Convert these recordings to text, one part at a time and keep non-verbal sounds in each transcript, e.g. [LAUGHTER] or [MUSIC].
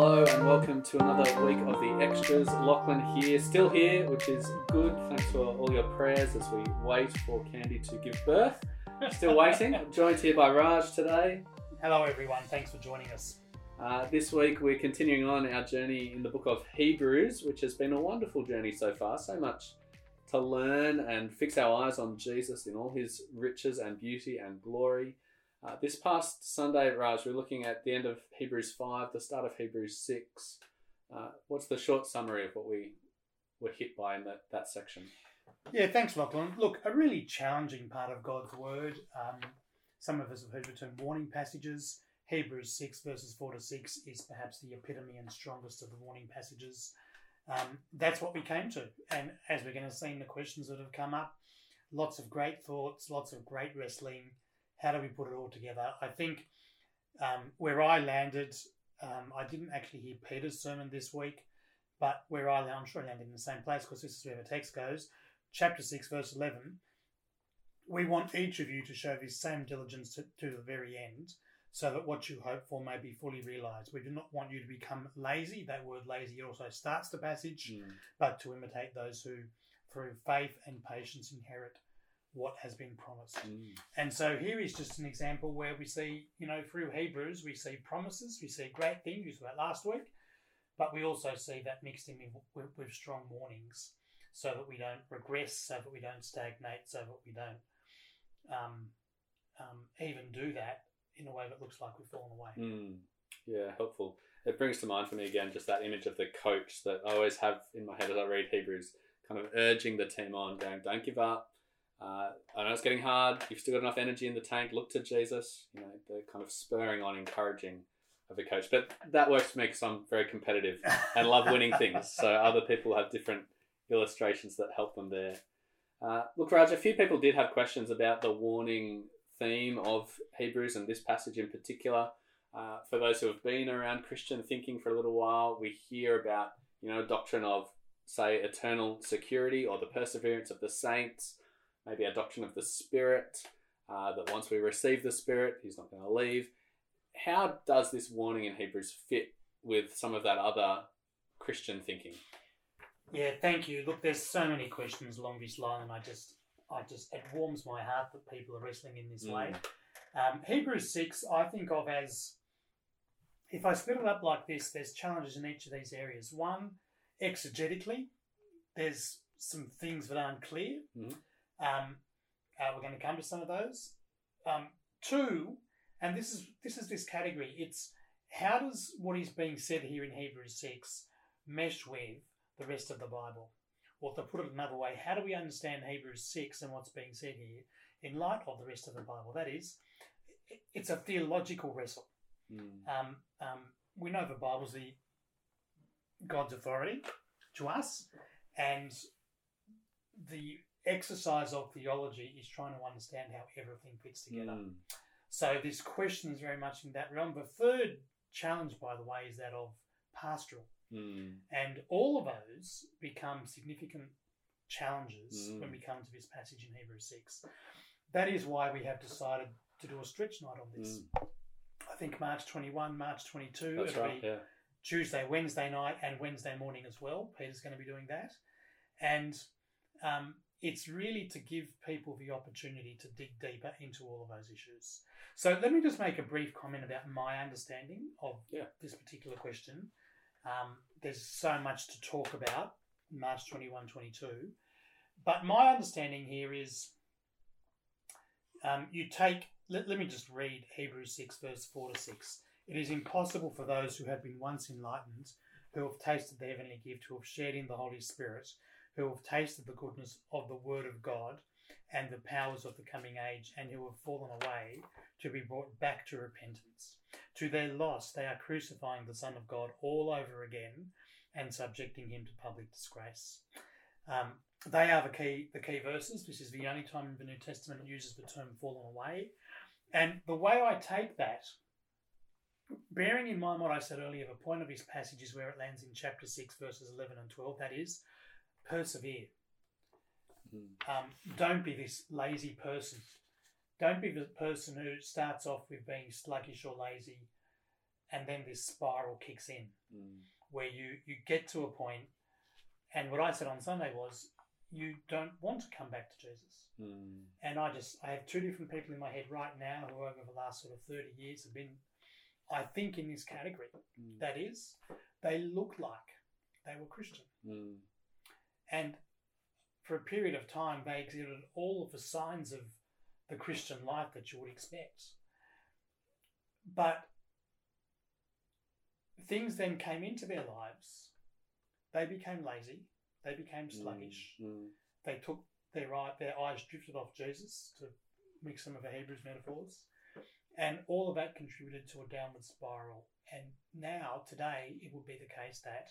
Hello and welcome to another week of the extras. Lachlan here, still here, which is good. Thanks for all your prayers as we wait for Candy to give birth. Still waiting. [LAUGHS] Joined here by Raj today. Hello, everyone. Thanks for joining us. Uh, this week we're continuing on our journey in the book of Hebrews, which has been a wonderful journey so far. So much to learn and fix our eyes on Jesus in all his riches and beauty and glory. Uh, this past Sunday, Raj, we're looking at the end of Hebrews 5, the start of Hebrews 6. Uh, what's the short summary of what we were hit by in that, that section? Yeah, thanks, Lachlan. Look, a really challenging part of God's Word. Um, some of us have heard the term warning passages. Hebrews 6, verses 4 to 6, is perhaps the epitome and strongest of the warning passages. Um, that's what we came to. And as we're going to see in the questions that have come up, lots of great thoughts, lots of great wrestling how do we put it all together? I think um, where I landed, um, I didn't actually hear Peter's sermon this week, but where I landed, I'm sure I landed in the same place because this is where the text goes. Chapter 6, verse 11. We want each of you to show this same diligence to, to the very end, so that what you hope for may be fully realized. We do not want you to become lazy. That word lazy also starts the passage, mm. but to imitate those who, through faith and patience, inherit what has been promised. Mm. And so here is just an example where we see, you know, through Hebrews, we see promises, we see great things, we saw that last week, but we also see that mixed in with, with, strong warnings so that we don't regress, so that we don't stagnate, so that we don't um, um, even do that in a way that looks like we've fallen away. Mm. Yeah, helpful. It brings to mind for me again just that image of the coach that I always have in my head as I read Hebrews, kind of urging the team on, going, don't give up, uh, I know it's getting hard. You've still got enough energy in the tank. Look to Jesus. You know, the kind of spurring on, encouraging of a coach. But that works for me because I'm very competitive and love winning [LAUGHS] things. So other people have different illustrations that help them there. Uh, look, Raj, a few people did have questions about the warning theme of Hebrews and this passage in particular. Uh, for those who have been around Christian thinking for a little while, we hear about you know doctrine of say eternal security or the perseverance of the saints maybe a doctrine of the Spirit, uh, that once we receive the Spirit, He's not going to leave. How does this warning in Hebrews fit with some of that other Christian thinking? Yeah, thank you. Look, there's so many questions along this line, and I just, I just, it warms my heart that people are wrestling in this mm. way. Um, Hebrews six, I think of as, if I split it up like this, there's challenges in each of these areas. One, exegetically, there's some things that aren't clear. Mm. Um, uh, we're going to come to some of those. Um, two, and this is this is this category. It's how does what is being said here in Hebrews six mesh with the rest of the Bible? Or to put it another way, how do we understand Hebrews six and what's being said here in light of the rest of the Bible? That is, it's a theological wrestle. Mm. Um, um, we know the Bible's the God's authority to us, and the exercise of theology is trying to understand how everything fits together. Mm. So this question is very much in that realm. The third challenge, by the way, is that of pastoral. Mm. And all of those become significant challenges mm. when we come to this passage in Hebrews 6. That is why we have decided to do a stretch night on this. Mm. I think March 21, March 22. That's right, yeah. Tuesday, Wednesday night, and Wednesday morning as well. Peter's going to be doing that. And um, it's really to give people the opportunity to dig deeper into all of those issues. So let me just make a brief comment about my understanding of yeah. this particular question. Um, there's so much to talk about, March 21, 22. But my understanding here is um, you take, let, let me just read Hebrews 6, verse 4 to 6. It is impossible for those who have been once enlightened, who have tasted the heavenly gift, who have shared in the Holy Spirit, who have tasted the goodness of the Word of God and the powers of the coming age, and who have fallen away, to be brought back to repentance. To their loss, they are crucifying the Son of God all over again and subjecting him to public disgrace. Um, they are the key, the key verses. This is the only time the New Testament uses the term fallen away. And the way I take that, bearing in mind what I said earlier, the point of this passage is where it lands in chapter 6, verses 11 and 12. That is, persevere. Mm. Um, don't be this lazy person. Don't be the person who starts off with being sluggish or lazy and then this spiral kicks in Mm. where you you get to a point, and what I said on Sunday was you don't want to come back to Jesus. Mm. And I just I have two different people in my head right now who over the last sort of thirty years have been, I think, in this category. Mm. That is, they look like they were Christian, Mm. And for a period of time they exhibited all of the signs of the Christian life that you would expect. But things then came into their lives. They became lazy. They became sluggish. Mm. They took their eye, their eyes drifted off Jesus to mix some of the Hebrews metaphors, and all of that contributed to a downward spiral. And now, today, it would be the case that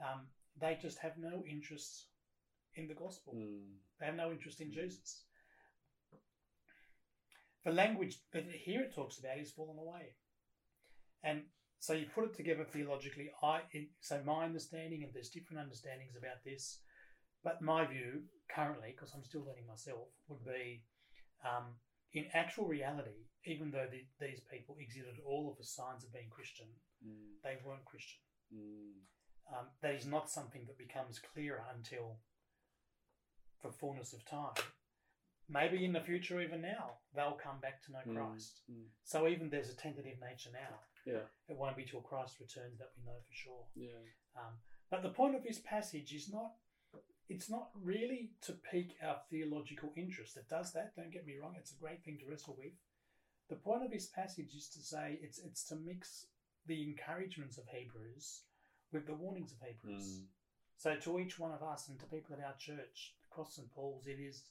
um, they just have no interest in the gospel. Mm. They have no interest in Jesus. The language that here it talks about is fallen away, and so you put it together theologically. I so my understanding, and there's different understandings about this, but my view currently, because I'm still learning myself, would be um, in actual reality, even though the, these people exhibited all of the signs of being Christian, Mm. they weren't Christian. Um, that is not something that becomes clearer until the fullness of time. Maybe in the future, even now, they'll come back to know Mm. Christ. Mm. So even there's a tentative nature now. Yeah. It won't be till Christ returns that we know for sure. Yeah. Um, but the point of this passage is not. It's not really to pique our theological interest. It does that. Don't get me wrong. It's a great thing to wrestle with. The point of this passage is to say it's it's to mix the encouragements of Hebrews with the warnings of Hebrews. Mm. So to each one of us and to people at our church, across St Paul's, it is.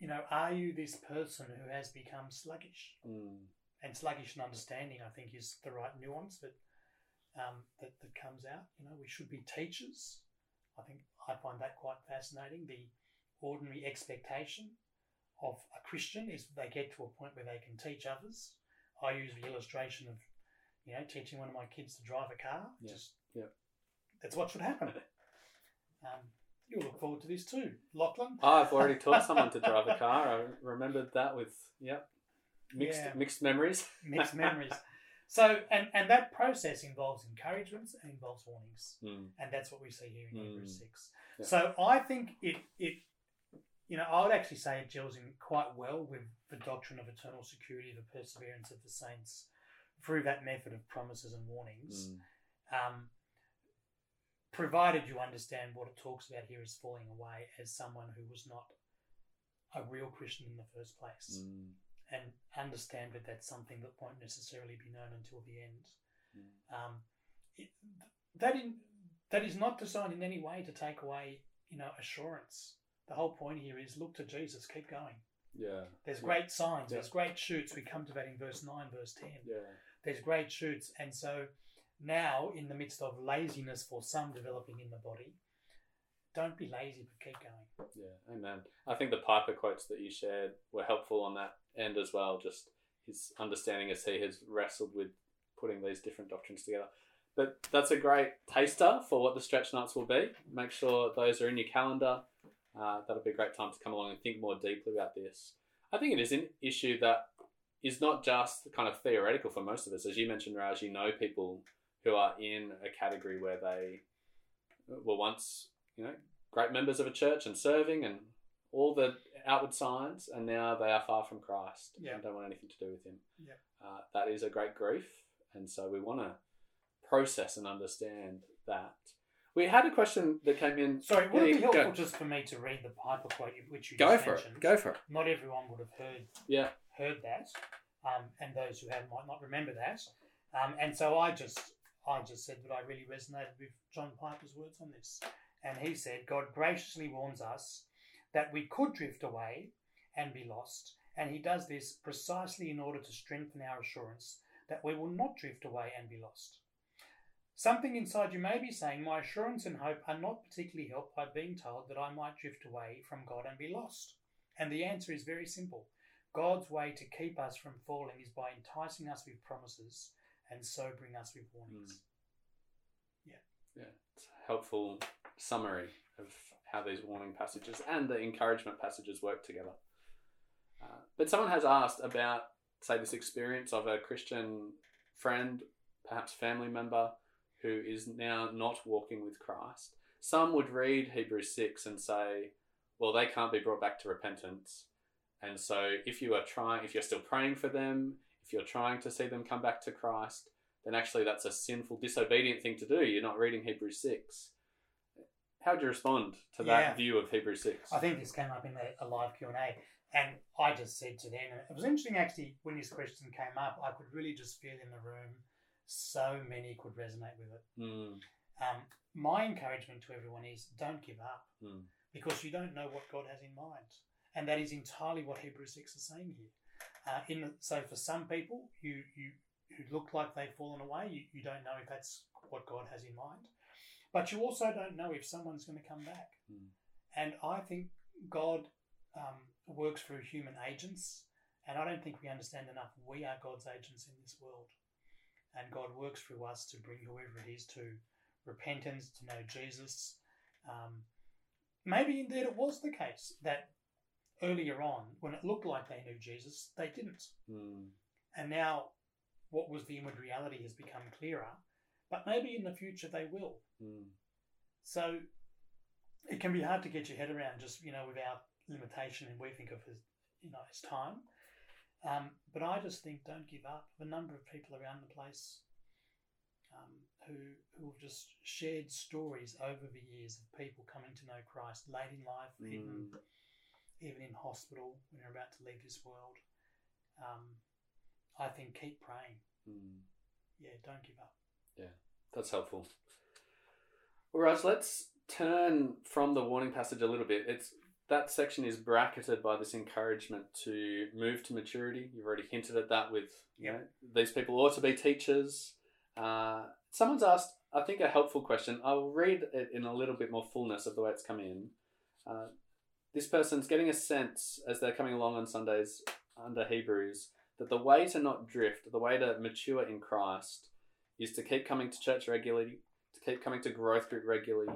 You know, are you this person who has become sluggish? Mm. and sluggish in understanding, I think, is the right nuance that um, that, that comes out. You know, we should be teachers. I think I find that quite fascinating. The ordinary expectation of a Christian is they get to a point where they can teach others. I use the illustration of, you know, teaching one of my kids to drive a car. Yeah. Just Yeah. that's what should happen. Um, you'll look forward to this too, Lachlan. I've already taught [LAUGHS] someone to drive a car. I remembered that with yep mixed Yeah. mixed memories. Mixed [LAUGHS] memories. So, and, and that process involves encouragements and involves warnings. Mm. and that's what we see here in Mm. Hebrews six. Yeah. So I think it it you know I would actually say it gels in quite well with the doctrine of eternal security, the perseverance of the saints through that method of promises and warnings. Mm. Um, provided you understand what it talks about here as falling away as someone who was not a real Christian in the first place, Mm. and understand that that's something that won't necessarily be known until the end. Mm. Um, it, that in, that is not designed in any way to take away, you know, assurance. The whole point here is look to Jesus, keep going. Yeah. There's Yeah. great signs, Yeah. there's great shoots. We come to that in verse nine, verse ten. Yeah. There's great shoots, and so now in the midst of laziness for some developing in the body, don't be lazy, but keep going. Yeah, amen. I think the Piper quotes that you shared were helpful on that end as well. Just his understanding as he has wrestled with putting these different doctrines together. But that's a great taster for what the stretch nights will be. Make sure those are in your calendar. Uh, that'll be a great time to come along and think more deeply about this. I think it is an issue that is not just kind of theoretical for most of us. As you mentioned, Raj, you know people who are in a category where they were once, you know, great members of a church and serving and all the outward signs, and now they are far from Christ Yeah. and don't want anything to do with Him. Yeah. Uh, that is a great grief, and so we want to process and understand that. We had a question that came in. Sorry, would it be helpful go. just for me to read the Piper quote which you Go just for mentioned? it. Go for it. Not everyone would have heard Yeah. Heard that, um, and those who have might not remember that. Um, and so I just I just said that I really resonated with John Piper's words on this, and he said God graciously warns us that we could drift away and be lost, and He does this precisely in order to strengthen our assurance that we will not drift away and be lost. Something inside you may be saying, My assurance and hope are not particularly helped by being told that I might drift away from God and be lost. And the answer is very simple. God's way to keep us from falling is by enticing us with promises and sobering us with warnings. Yeah, Yeah. it's a helpful summary of how these warning passages and the encouragement passages work together. Uh, but someone has asked about, say, this experience of a Christian friend, perhaps family member, who is now not walking with Christ. Some would read Hebrews 6 and say, well, they can't be brought back to repentance. And so if you are trying, if you're still praying for them, if you're trying to see them come back to Christ, then actually that's a sinful, disobedient thing to do. You're not reading Hebrews 6. How would you respond to that Yeah. view of Hebrews 6? I think this came up in a, a live Q and I just said to them, and it was interesting actually when this question came up. I could really just feel in the room so many could resonate with it. Mm, Um, my encouragement to everyone is don't give up mm, because you don't know what God has in mind, and that is entirely what Hebrews six is saying here. Uh, in the, so for some people, you you who look like they've fallen away, you, you don't know if that's what God has in mind, but you also don't know if someone's going to come back. Mm. And I think God um, works through human agents, and I don't think we understand enough. We are God's agents in this world, and God works through us to bring whoever it is to repentance, to know Jesus. Um, maybe indeed it was the case that earlier on, when it looked like they knew Jesus, they didn't. mm, And now what was the inward reality has become clearer. But maybe in the future they will. mm. So it can be hard to get your head around just, you know, without limitation and we think of as, you know, as time. Um, but I just think don't give up. The number of people around the place um, who who have just shared stories over the years of people coming to know Christ late in life, Mm. even in hospital when you're about to leave this world. Um, I think keep praying. Mm. Yeah, don't give up. Yeah, that's helpful. All right, so let's turn from the warning passage a little bit. It's that section is bracketed by this encouragement to move to maturity. You've already hinted at that with you know, these people ought to be teachers. Uh, someone's asked, I think, a helpful question. I'll read it in a little bit more fullness of the way it's come in. Uh, this person's getting a sense as they're coming along on Sundays under Hebrews that the way to not drift, the way to mature in Christ, is to keep coming to church regularly, to keep coming to growth group regularly.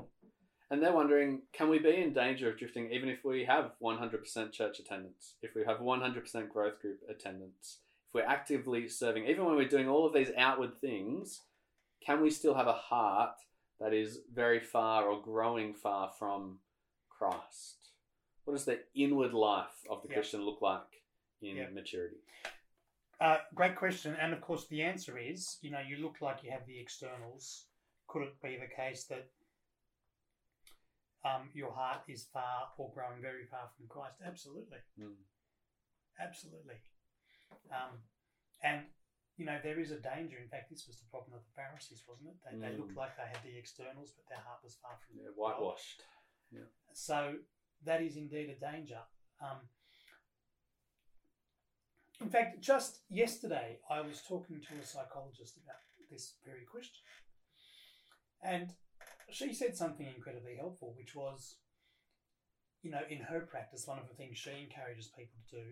And they're wondering, can we be in danger of drifting even if we have 100% church attendance, if we have 100% growth group attendance, if we're actively serving, even when we're doing all of these outward things, can we still have a heart that is very far or growing far from Christ? What does the inward life of the Yeah. Christian look like in Yeah. maturity? Uh, great question. And of course, the answer is you know, you look like you have the externals. Could it be the case that um, your heart is far or growing very far from Christ? Absolutely. Mm. Absolutely. Um, and, you know, there is a danger. In fact, this was the problem of the Pharisees, wasn't it? They, they Mm. looked like they had the externals, but their heart was far from Yeah, God. whitewashed. So that is indeed a danger. Um, in fact, just yesterday, I was talking to a psychologist about this very question. And she said something incredibly helpful, which was, you know, in her practice, one of the things she encourages people to do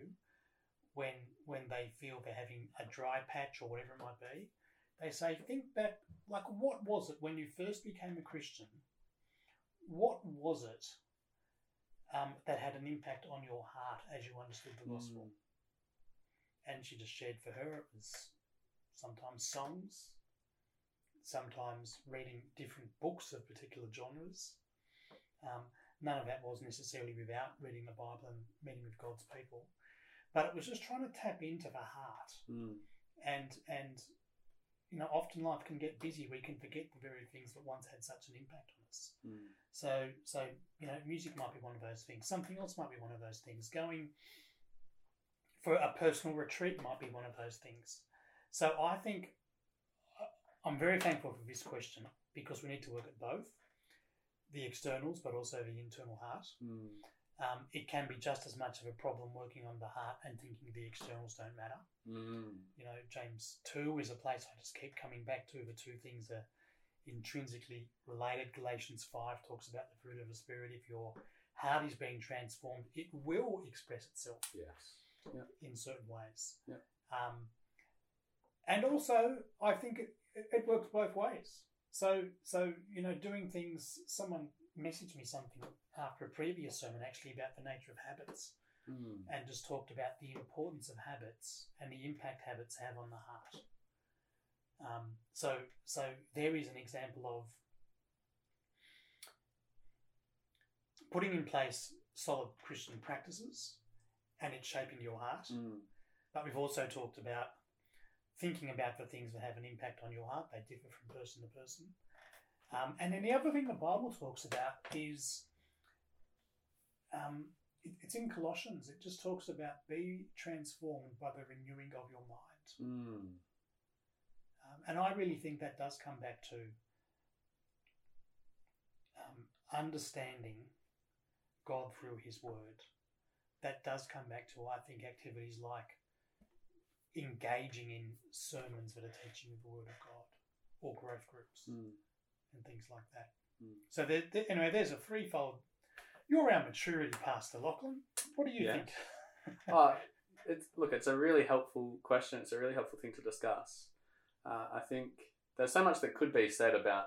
when when they feel they're having a dry patch or whatever it might be, they say, think back, like, what was it when you first became a Christian? What was it um, that had an impact on your heart as you understood the gospel? And she just shared for her it was sometimes songs, sometimes reading different books of particular genres. Um, none of that was necessarily without reading the Bible and meeting with God's people, but it was just trying to tap into the heart. Mm. And and you know, often life can get busy. We can forget the very things that once had such an impact on us. Mm. So, so you know, music might be one of those things. Something else might be one of those things. Going for a personal retreat might be one of those things. So, I think uh, I'm very thankful for this question because we need to work at both the externals, but also the internal heart. Mm. Um, it can be just as much of a problem working on the heart and thinking the externals don't matter. Mm. You know, James 2 is a place I just keep coming back to. The two things are intrinsically related. Galatians 5 talks about the fruit of the Spirit. If your heart is being transformed, it will express itself Yes. in certain ways. Yeah. Um, and also, I think it, it, it works both ways. So, so you know, doing things. Someone messaged me something after a previous sermon, actually, about the nature of habits, Mm. and just talked about the importance of habits and the impact habits have on the heart. Um, so, so there is an example of putting in place solid Christian practices and it's shaping your heart. Mm. But we've also talked about thinking about the things that have an impact on your heart. They differ from person to person. Um, and then the other thing the Bible talks about is um, it, it's in Colossians. It just talks about be transformed by the renewing of your mind. Mm. Um, and I really think that does come back to um, understanding God through His Word. That does come back to, I think, activities like engaging in sermons that are teaching the Word of God or growth groups Mm. And things like that. Mm. So, there, there- anyway, there's a threefold. You're our maturity pastor, Lachlan. What do you Yeah. think? Oh, [LAUGHS] [LAUGHS] it's look, it's a really helpful question. It's a really helpful thing to discuss. Uh, I think there's so much that could be said about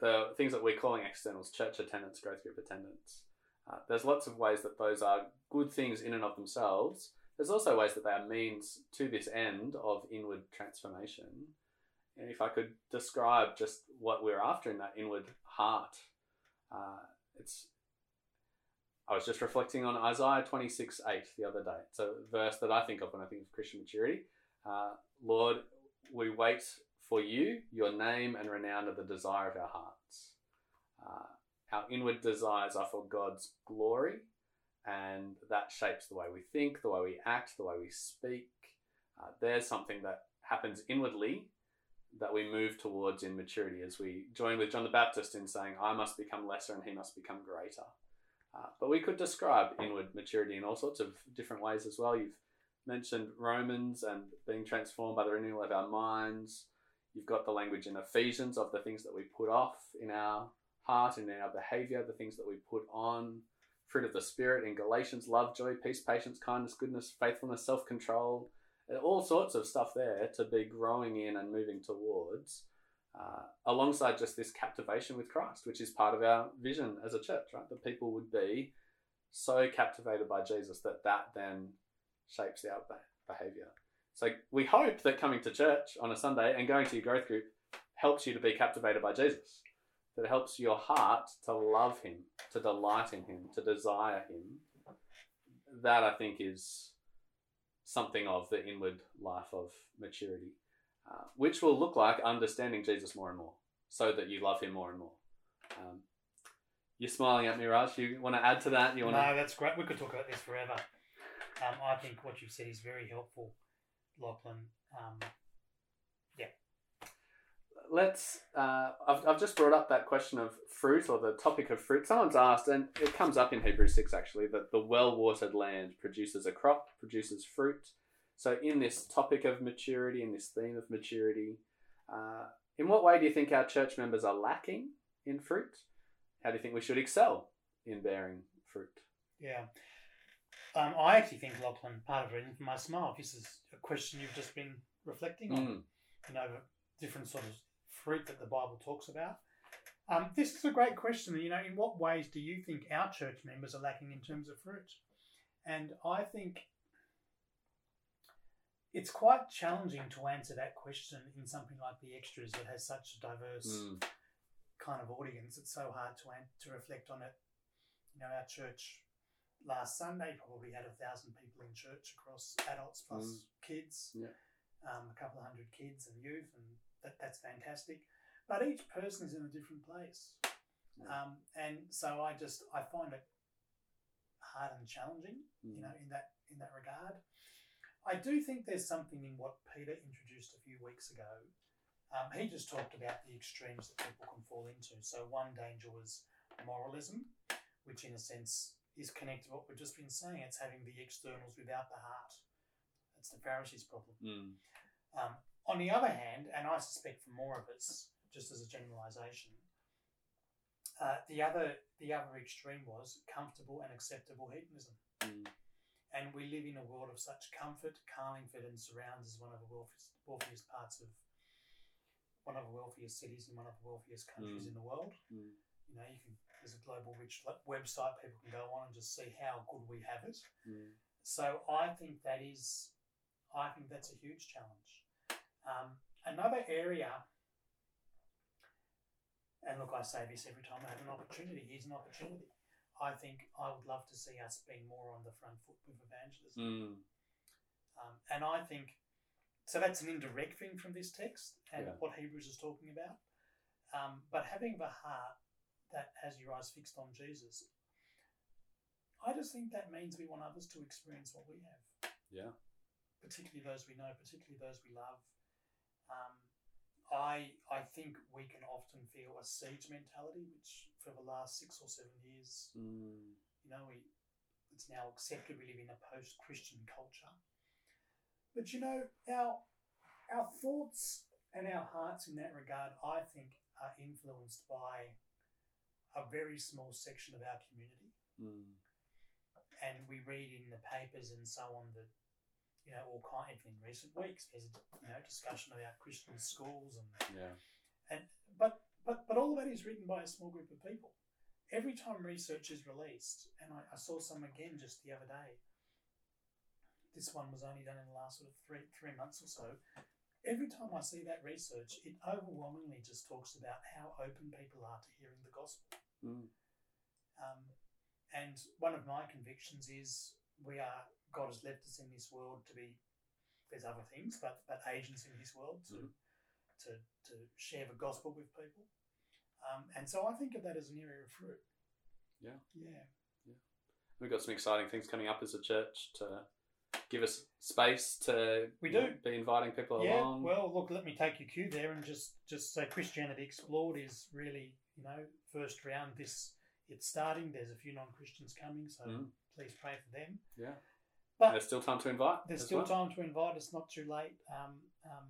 the things that we're calling externals, church attendance, growth group attendance. Uh, there's lots of ways that those are good things in and of themselves. There's also ways that they are means to this end of inward transformation. If I could describe just what we're after in that inward heart, uh, it's I was just reflecting on Isaiah 26 8 the other day. It's a verse that I think of when I think of Christian maturity. Uh, Lord, we wait for you. Your name and renown are the desire of our hearts. Uh, our inward desires are for God's glory, and that shapes the way we think, the way we act, the way we speak. Uh, there's something that happens inwardly that we move towards in maturity as we join with John the Baptist in saying, I must become lesser and he must become greater. Uh, but we could describe inward maturity in all sorts of different ways as well. You've mentioned Romans and being transformed by the renewal of our minds. You've got the language in Ephesians of the things that we put off in our heart and in our behavior, the things that we put on. Fruit of the Spirit in Galatians love, joy, peace, patience, kindness, goodness, faithfulness, self control. All sorts of stuff there to be growing in and moving towards uh, alongside just this captivation with Christ, which is part of our vision as a church, right? That people would be so captivated by Jesus that that then shapes our behavior. So we hope that coming to church on a Sunday and going to your growth group helps you to be captivated by Jesus. That helps your heart to love him, to delight in him, to desire him. That I think is something of the inward life of maturity uh, which will look like understanding Jesus more and more, so that you love Him more and more. Um, you're smiling at me, Raj. You want to add to that? You want No, that's great. We could talk about this forever. Um, I think what you've said is very helpful, Lachlan. Um, let's uh, I've, I've just brought up that question of fruit or the topic of fruit someone's asked and it comes up in hebrews 6 actually that the well-watered land produces a crop produces fruit so in this topic of maturity in this theme of maturity uh, in what way do you think our church members are lacking in fruit how do you think we should excel in bearing fruit yeah. Um, I actually think, Lachlan, part of for my smile, this is a question you've just been reflecting on. Mm. you know, different sort of fruit that the Bible talks about. Um, this is a great question. You know, in what ways do you think our church members are lacking in terms of fruit? And I think it's quite challenging to answer that question in something like the extras that has such a diverse Mm. kind of audience. It's so hard to to reflect on it. You know, our church last Sunday probably had a thousand people in church across adults plus Mm. kids, Yeah. um, a couple of hundred kids and youth, and that, that's fantastic. But each person is in a different place, um, and so I just I find it hard and challenging you Mm. know, in that in that regard. I do think there's something in what Peter introduced a few weeks ago. Um, he just talked about the extremes that people can fall into. So one danger was moralism, which in a sense is connected to what we've just been saying. It's having the externals without the heart. It's the Pharisees' problem. Mm. Um, on the other hand, and I suspect for more of us, just as a generalisation, uh, the other the other extreme was comfortable and acceptable hedonism. Mm. And we live in a world of such comfort. Carlingford and surrounds is one of the wealthiest, wealthiest parts of one of the wealthiest cities in one of the wealthiest countries Mm. in the world. Mm. You know, you can there's a global rich website people can go on and just see how good we have it. Mm. So I think that is, I think that's a huge challenge. Um, another area, and look, I say this every time I have an opportunity. Here's an opportunity. I think I would love to see us being more on the front foot with evangelism. Mm. Um, and I think so. That's an indirect thing from this text and Yeah. what Hebrews is talking about. Um, but having the heart that has your eyes fixed on Jesus, I just think that means we want others to experience what we have. Yeah. Particularly those we know, particularly those we love. Um, I I think we can often feel a siege mentality, which for the last six or seven years Mm. you know, we, it's now accepted we live in a post-Christian culture. But you know, our our thoughts and our hearts in that regard, I think, are influenced by a very small section of our community. Mm. And we read in the papers and so on that, you know, all kind in recent weeks there's a you know discussion about Christian schools and Yeah. And but but but all of that is written by a small group of people. Every time research is released, and I, I saw some again just the other day. This one was only done in the last sort of three three months or so. Every time I see that research, it overwhelmingly just talks about how open people are to hearing the gospel. Mm. Um, and one of my convictions is we are God has left us in this world to be. There's other things, but but agents in His world to Mhm. to to share the gospel with people. Um, and so I think of that as an area of fruit. Yeah. Yeah. Yeah. We've got some exciting things coming up as a church to give us space to We know, do. be inviting people yeah. along. Well, look, let me take your cue there and just just say Christianity Explored is really you know first round. This it's starting. There's a few non Christians coming, so Mm. please pray for them. yeah. But There's still time to invite. There's still well. time to invite. It's not too late. Um, um,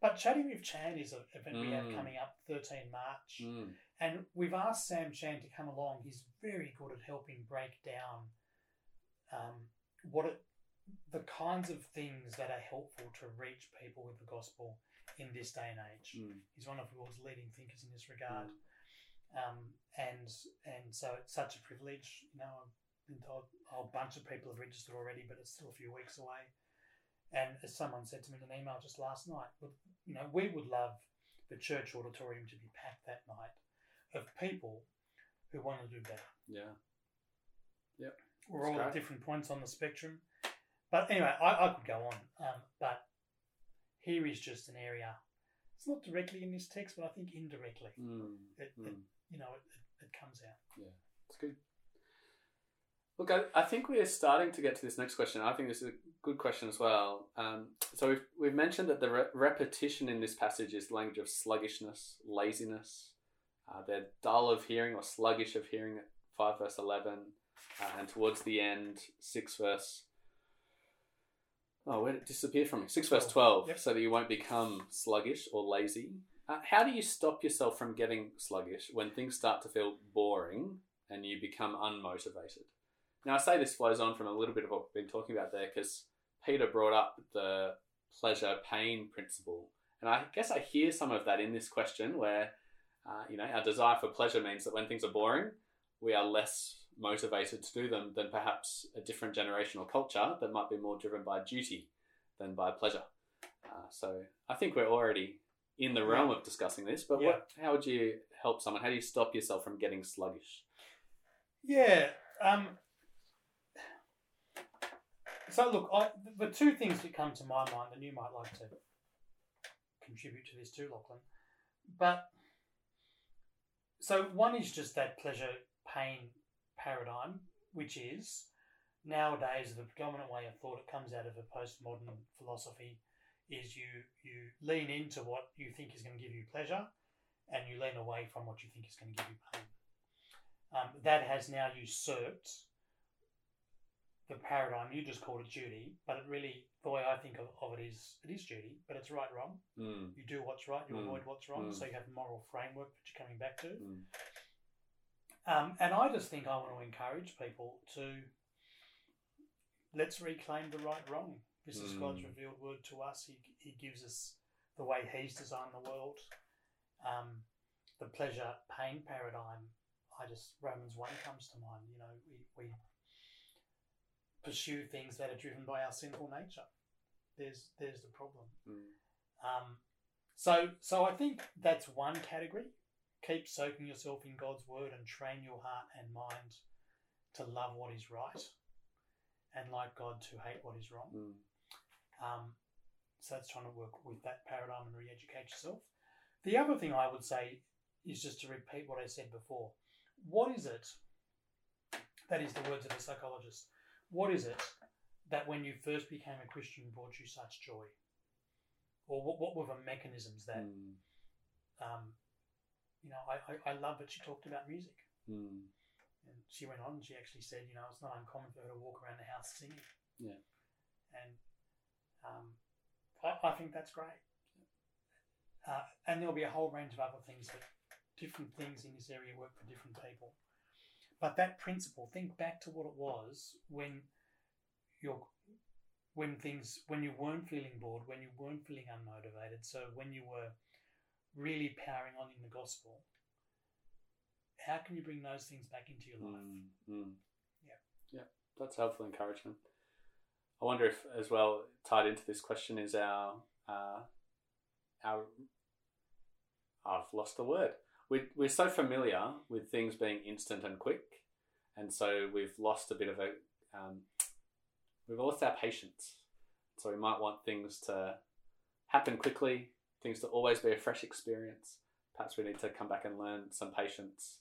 but Chatting with Chan is an event we have Mm. coming up 13 March. Mm. And we've asked Sam Chan to come along. He's very good at helping break down um, what it, the kinds of things that are helpful to reach people with the gospel in this day and age. Mm. He's one of the world's leading thinkers in this regard. Um, and and so it's such a privilege. You know, I've been told a whole bunch of people have registered already, but it's still a few weeks away. And as someone said to me in an email just last night, you know, we would love the church auditorium to be packed that night of people who want to do better. Yeah. Yep. We're That's all great. at different points on the spectrum. But anyway, I, I could go on. Um, but here is just an area. It's not directly in this text, but I think indirectly, Mm. it, it, Mm. you know, it, it comes out. Yeah. It's good. Look, I, I think we are starting to get to this next question. I think this is a good question as well. Um, so we've, we've mentioned that the re- repetition in this passage is language of sluggishness, laziness. Uh, they're dull of hearing or sluggish of hearing at 5 verse 11. Uh, and towards the end, 6 verse... Oh, where did it disappear from me? 6 verse 12, Yep. so that you won't become sluggish or lazy. Uh, how do you stop yourself from getting sluggish when things start to feel boring and you become unmotivated? Now, I say this flows on from a little bit of what we've been talking about there because Peter brought up the pleasure pain principle. And I guess I hear some of that in this question where, uh, you know, our desire for pleasure means that when things are boring, we are less motivated to do them than perhaps a different generation or culture that might be more driven by duty than by pleasure. Uh, so I think we're already in the realm of discussing this, but what, how would you help someone? How do you stop yourself from getting sluggish? Yeah. Um, so look, I, the two things that come to my mind, and you might like to contribute to this too, Lachlan. But so one is just that pleasure pain paradigm, which is nowadays the predominant way of thought. It comes out of a postmodern philosophy. Is you you lean into what you think is going to give you pleasure, and you lean away from what you think is going to give you pain. Um, that has now usurped the paradigm you just called it duty, but it really the way I think of, of it is it is duty, but it's right wrong. Mm, You do what's right, you Mm. avoid what's wrong, Mm. so you have a moral framework that you're coming back to. mm, Um, and I just think I want to encourage people to let's reclaim the right wrong. This is God's Mm. revealed word to us. He, he gives us the way He's designed the world. Um, the pleasure pain paradigm. I just Romans one comes to mind. You know, we, we pursue things that are driven by our sinful nature. There's there's the problem. mm, Um, So, so I think that's one category. Keep soaking yourself in God's word and train your heart and mind to love what is right, and like God to hate what is wrong. Mm. Um, so that's trying to work with that paradigm and re-educate yourself. The other thing I would say is just to repeat what I said before. What is it? That is the words of a psychologist. What is it that when you first became a Christian brought you such joy? Or what, what were the mechanisms that, Mm. um, you know, I, I, I love that she talked about music. Mm. And she went on and she actually said, you know, it's not uncommon for her to walk around the house singing. Yeah. And um, I, I think that's great. Uh, and there'll be a whole range of other things that different things in this area work for different people. But that principle, think back to what it was when you're when things when you weren't feeling bored, when you weren't feeling unmotivated, so when you were really powering on in the gospel, how can you bring those things back into your life? Mm, mm. Yeah. Yeah, that's helpful encouragement. I wonder if, as well, tied into this question is our, uh, our, I've lost the word. We, we're so familiar with things being instant and quick, and so we've lost a bit of a, um, we've lost our patience. So we might want things to happen quickly, things to always be a fresh experience. Perhaps we need to come back and learn some patience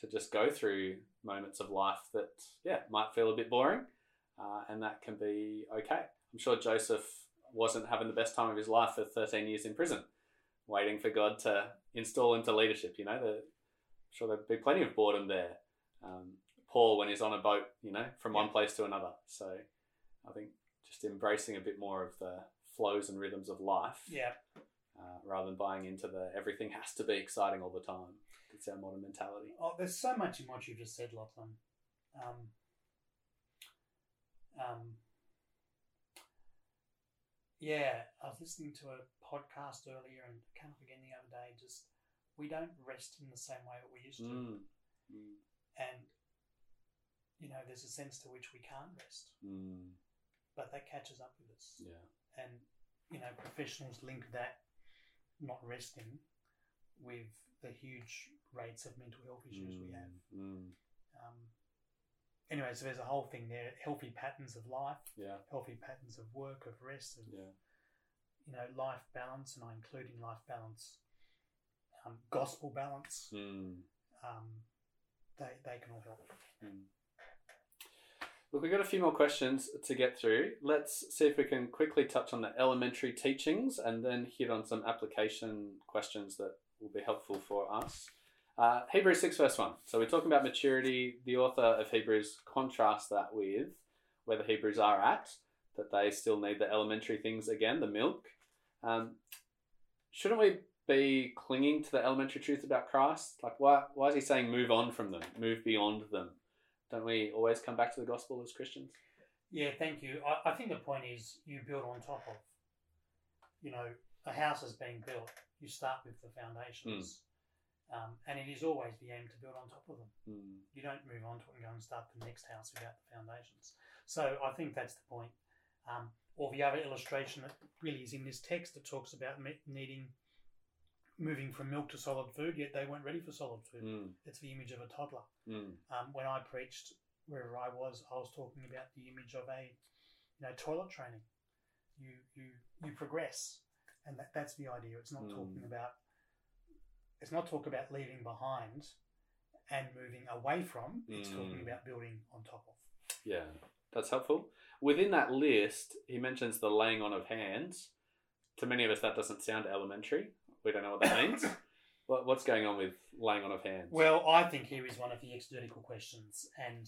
to just go through moments of life that, yeah, might feel a bit boring, uh, and that can be okay. I'm sure Joseph wasn't having the best time of his life for 13 years in prison, waiting for God to install into leadership. You know, the, I'm sure there'd be plenty of boredom there. Um, Paul, when he's on a boat, you know, from one place to another. So I think just embracing a bit more of the flows and rhythms of life Yeah, uh, rather than buying into the everything has to be exciting all the time. It's our modern mentality. Oh, there's so much in what you just said, Lachlan. Um, um, yeah, I was listening to a podcast earlier and came up again the other day. Just we don't rest in the same way that we used to, Mm. Mm. and you know, there's a sense to which we can't rest, Mm. but that catches up with us. Yeah. and you know professionals link that not resting with the huge rates of mental health issues we have. Mm. Um, anyway, so there's a whole thing there: healthy patterns of life, Yeah. healthy patterns of work, of rest, of Yeah. you know life balance, and I include in life balance um, gospel balance. Mm. Um, they they can all help. Mm. Look, we've got a few more questions to get through. Let's see if we can quickly touch on the elementary teachings and then hit on some application questions that will be helpful for us. Uh, Hebrews 6, verse 1. So we're talking about maturity. The author of Hebrews contrasts that with where the Hebrews are at, that they still need the elementary things again, the milk. Um, shouldn't we be clinging to the elementary truths about Christ? Like, why, why is he saying move on from them, move beyond them? Don't we always come back to the gospel as Christians? Yeah, thank you. I, I think the point is you build on top of. You know, a house is being built. You start with the foundations, um, and it is always the aim to build on top of them. Mm. You don't move on to it and go and start the next house without the foundations. So I think that's the point. Um, or the other illustration that really is in this text that talks about needing moving from milk to solid food, yet they weren't ready for solid food. Mm. It's the image of a toddler. Mm. Um, when I preached wherever I was, I was talking about the image of a you know toilet training. You you you progress, and that, that's the idea. It's not Mm. talking about it's not talk about leaving behind and moving away from. It's talking Mm. about building on top of. Yeah, that's helpful. Within that list, he mentions the laying on of hands. To many of us, that doesn't sound elementary. We don't know what that [COUGHS] means. what, what's going on with laying on of hands? Well, I think here is one of the exegetical questions, and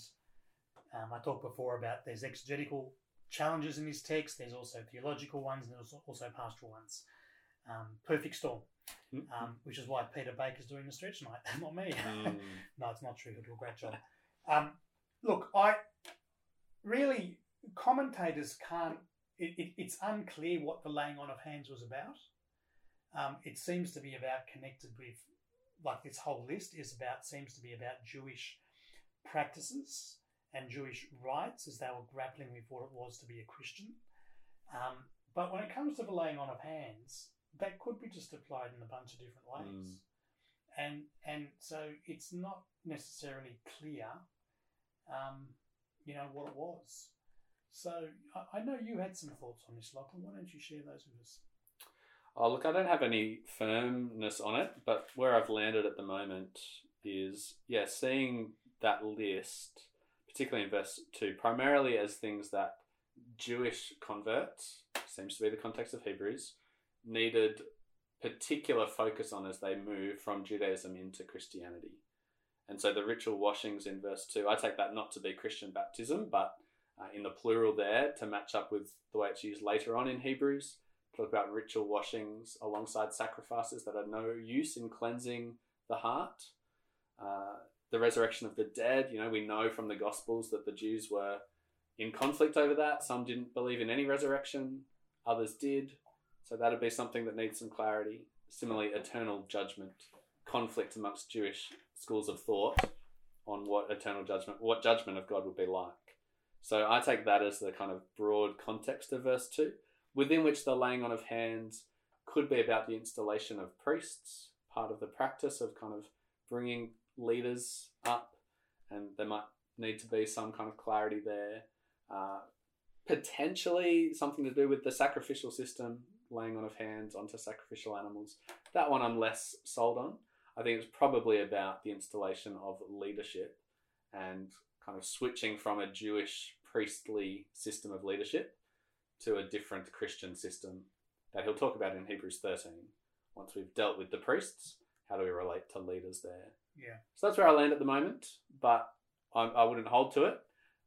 um, I talked before about there's exegetical challenges in this text. There's also theological ones, and there's also pastoral ones. Um, perfect storm, Mm. um, which is why Peter Baker's doing the stretch night, [LAUGHS] not me. Mm. [LAUGHS] no, it's not true. He'll do a great job. Um, look, I really commentators can't. It, it, it's unclear what the laying on of hands was about. Um, it seems to be about connected with, like this whole list is about seems to be about Jewish practices and Jewish rites as they were grappling with what it was to be a Christian. Um, but when it comes to the laying on of hands, that could be just applied in a bunch of different ways. And and so it's not necessarily clear, um, you know, what it was. So I, I know you had some thoughts on this, Lachlan. Why don't you share those with us? Oh, look, I don't have any firmness on it, but where I've landed at the moment is, yeah, seeing that list, particularly in verse 2, primarily as things that Jewish converts, seems to be the context of Hebrews, needed particular focus on as they move from Judaism into Christianity. And so the ritual washings in verse 2, I take that not to be Christian baptism, but uh, in the plural there to match up with the way it's used later on in Hebrews. Talk about ritual washings alongside sacrifices that are no use in cleansing the heart. Uh, the resurrection of the dead, you know, we know from the Gospels that the Jews were in conflict over that. Some didn't believe in any resurrection, others did. So that'd be something that needs some clarity. Similarly, eternal judgment, conflict amongst Jewish schools of thought on what eternal judgment, what judgment of God would be like. So I take that as the kind of broad context of verse 2, within which the laying on of hands could be about the installation of priests, part of the practice of kind of bringing leaders up, and there might need to be some kind of clarity there. Uh, potentially something to do with the sacrificial system, laying on of hands onto sacrificial animals. That one I'm less sold on. I think it's probably about the installation of leadership and kind of switching from a Jewish priestly system of leadership to a different Christian system that he'll talk about in Hebrews 13. Once we've dealt with the priests, how do we relate to leaders there? Yeah. So that's where I land at the moment, but I, I wouldn't hold to it.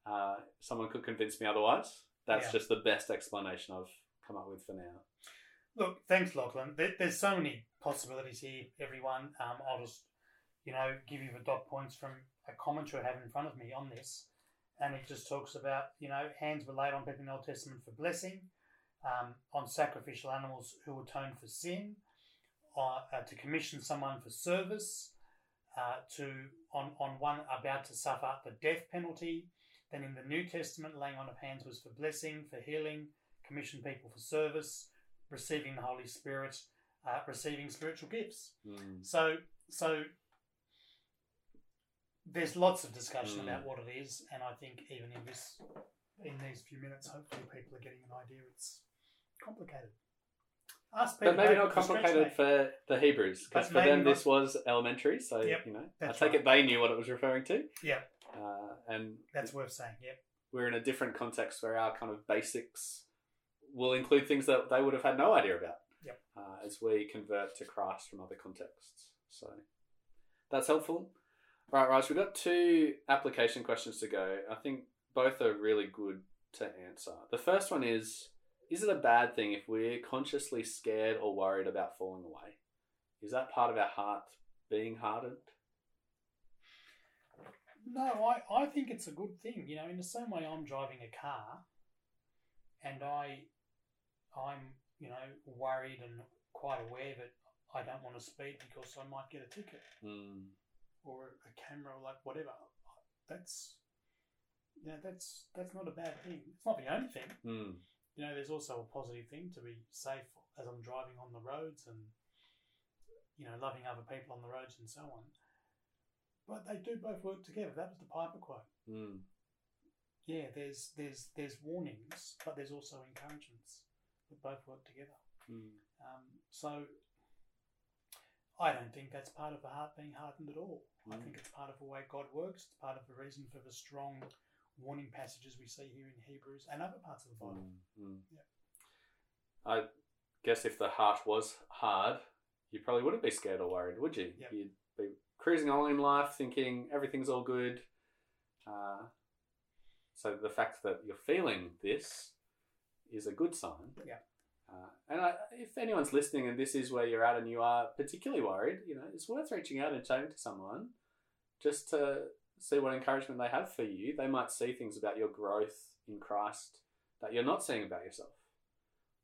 Uh, someone could convince me otherwise. That's Yeah. just the best explanation I've come up with for now. Look, thanks, Lachlan. There, there's so many possibilities here, everyone. Um, I'll just, you know, give you the dot points from a commentary I have in front of me on this. And it just talks about, you know, hands were laid on people in the Old Testament for blessing, um, on sacrificial animals who atone for sin, uh, uh, to commission someone for service, uh, to on, on one about to suffer the death penalty. Then in the New Testament, laying on of hands was for blessing, for healing, commission people for service, receiving the Holy Spirit, uh, receiving spiritual gifts. Mm. So, so there's lots of discussion Mm. about what it is, and I think even in this, in these few minutes, hopefully people are getting an idea. It's complicated. Ask people. But maybe not complicated for the Hebrews, because for them maybe this was elementary. So Yep, you know, I take right. it they knew what it was referring to. Yeah, Uh, and that's worth saying. Yep. we're in a different context where our kind of basics will include things that they would have had no idea about. Yep. Uh, as we convert to Christ from other contexts. So that's helpful. Right, Raj, we've got two application questions to go. I think both are really good to answer. The first one is Is it a bad thing if we're consciously scared or worried about falling away? Is that part of our heart being hardened? No, I, I think it's a good thing. You know, in the same way I'm driving a car and I I'm, you know, worried and quite aware that I don't want to speed because I might get a ticket Mm. or a camera or like whatever. That's you know, that's that's not a bad thing. It's not the only thing. Mm. You know, there's also a positive thing to be safe as I'm driving on the roads and you know, loving other people on the roads and so on. But they do both work together. That was the Piper quote. Mm. yeah, there's there's there's warnings, but there's also encouragements that both work together. Mm. Um, so I don't think that's part of the heart being hardened at all. I Mm. think it's part of the way God works. It's part of the reason for the strong warning passages we see here in Hebrews and other parts of the Bible. Mm, mm. Yeah. I guess if the heart was hard, you probably wouldn't be scared or worried, would you? Yep. You'd be cruising along in life thinking everything's all good. Uh, so the fact that you're feeling this is a good sign. Yeah. Uh, and I, if anyone's listening and this is where you're at and you are particularly worried, you know, it's worth reaching out and chatting to someone just to see what encouragement they have for you. They might see things about your growth in Christ that you're not seeing about yourself.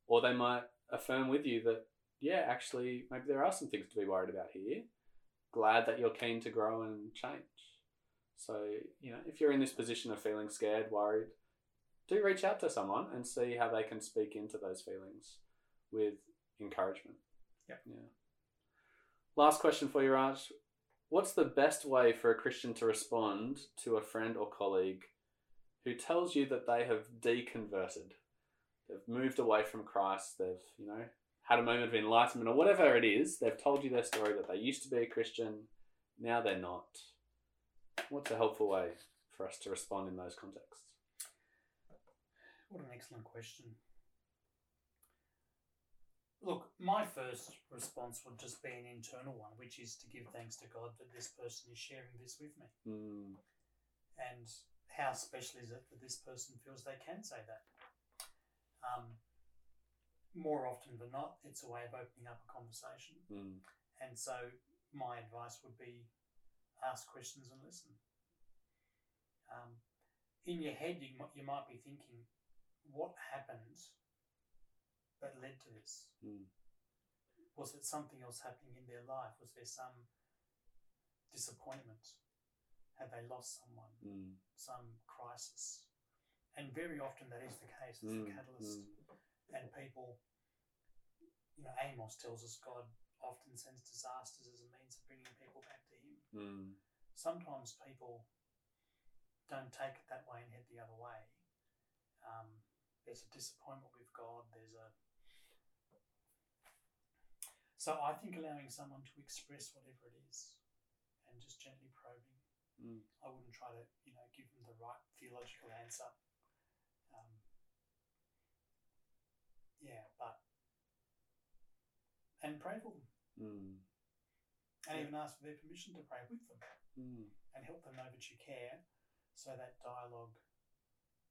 Or they might affirm with you that, yeah, actually, maybe there are some things to be worried about here. Glad that you're keen to grow and change. So, you know, if you're in this position of feeling scared, worried, do reach out to someone and see how they can speak into those feelings with encouragement. Yep. Yeah. Last question for you, Raj. What's the best way for a Christian to respond to a friend or colleague who tells you that they have deconverted? They've moved away from Christ, they've, you know, had a moment of enlightenment or whatever it is, they've told you their story that they used to be a Christian, now they're not. What's a helpful way for us to respond in those contexts? What an excellent question. Look, my first response would just be an internal one, which is to give thanks to God that this person is sharing this with me. Mm, And how special is it that this person feels they can say that? Um, more often than not, it's a way of opening up a conversation. mm, And so my advice would be ask questions and listen. Um, in your head, you you might be thinking, what happened that led to this? mm, Was it something else happening in their life? Was there some disappointment? Had they lost someone? mm, Some crisis? And very often that is the case. It's mm, the catalyst. mm. And people, you know, Amos tells us God often sends disasters as a means of bringing people back to Him. Mm, Sometimes people don't take it that way and head the other way. Um, there's a disappointment with God. There's a so I think allowing someone to express whatever it is and just gently probing. Mm. I wouldn't try to you know give them the right theological answer. Um, yeah, but and pray for them mm, and Yeah. even ask for their permission to pray with them. mm. and help them know that you care. So that dialogue,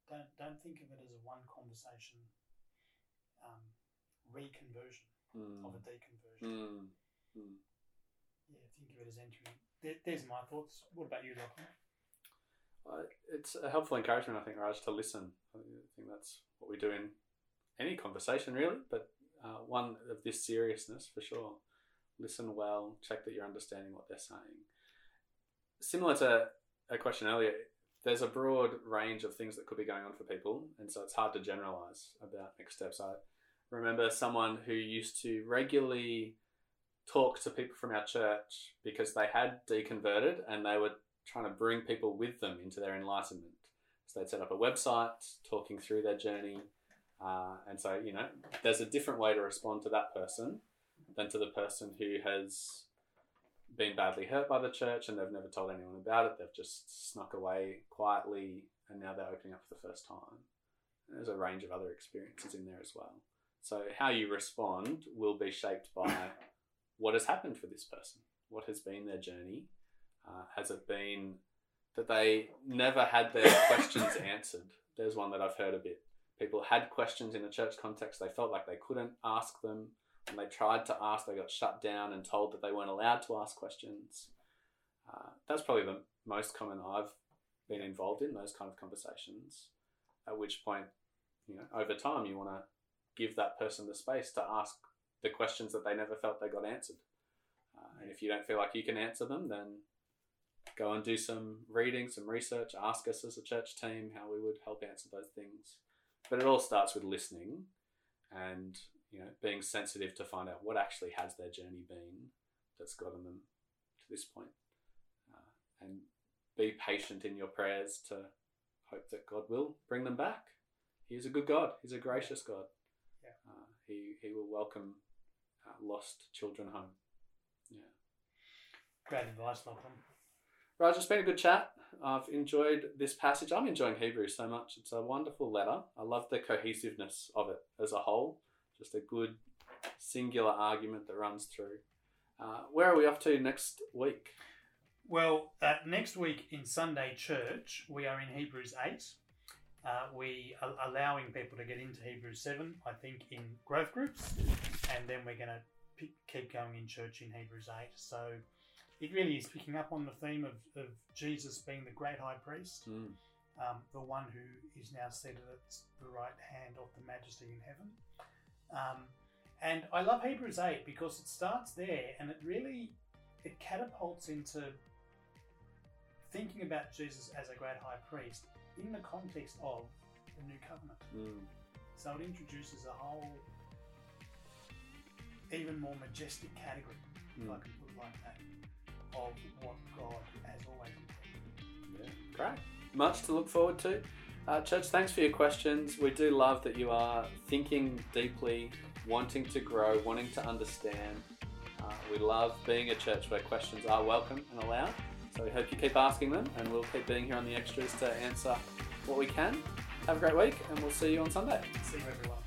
don't don't think of it as a one conversation um, reconversion Mm. of a deconversion. Mm. Mm. Yeah, think of it as entering. There, there's my thoughts. What about you, Lachlan? Uh, it's a helpful encouragement, I think, Raj, to listen. I think that's what we do in any conversation, really, but uh, one of this seriousness for sure. Listen well, check that you're understanding what they're saying. Similar to a question earlier, there's a broad range of things that could be going on for people, and so it's hard to generalize about next steps. I remember someone who used to regularly talk to people from our church because they had deconverted and they were trying to bring people with them into their enlightenment. So they'd set up a website talking through their journey. Uh, and so, you know, there's a different way to respond to that person than to the person who has been badly hurt by the church and they've never told anyone about it. They've just snuck away quietly and now they're opening up for the first time. And there's a range of other experiences in there as well. So, how you respond will be shaped by [COUGHS] what has happened for this person, what has been their journey. Uh, has it been that they never had their [COUGHS] questions answered? There's one that I've heard a bit. People had questions in a church context, they felt like they couldn't ask them. When they tried to ask, they got shut down and told that they weren't allowed to ask questions. Uh, that's probably the most common I've been involved in, those kind of conversations. At which point, you know, over time, you want to give that person the space to ask the questions that they never felt they got answered. Uh, and if you don't feel like you can answer them, then go and do some reading, some research, ask us as a church team how we would help answer those things. But it all starts with listening and you know being sensitive to find out what actually has their journey been that's gotten them to this point. Uh, and be patient in your prayers to hope that God will bring them back. He is a good God. He's a gracious God. Yeah. Uh, he he will welcome uh, lost children home. Yeah. Great advice, Lachlan. Raj, it's been a good chat. I've enjoyed this passage. I'm enjoying Hebrews so much. It's a wonderful letter. I love the cohesiveness of it as a whole. Just a good singular argument that runs through. Uh, where are we off to next week? Well, uh, next week in Sunday Church, we are in Hebrews 8. Uh, we are allowing people to get into Hebrews 7, I think, in growth groups. And then we're going to keep going in church in Hebrews 8. So it really is picking up on the theme of, of Jesus being the great high priest, Mm. um, the one who is now seated at the right hand of the majesty in heaven. Um, and I love Hebrews 8 because it starts there and it really it catapults into thinking about Jesus as a great high priest in the context of the new covenant. Mm. So it introduces a whole even more majestic category, if I Mm. put it like that, of what God has always been. Yeah, great. Much to look forward to. Uh, Church, thanks for your questions. We do love that you are thinking deeply, wanting to grow, wanting to understand. Uh, we love being a church where questions are welcome and allowed. So we hope you keep asking them, and we'll keep being here on the extras to answer what we can. Have a great week, and we'll see you on Sunday. See you everyone.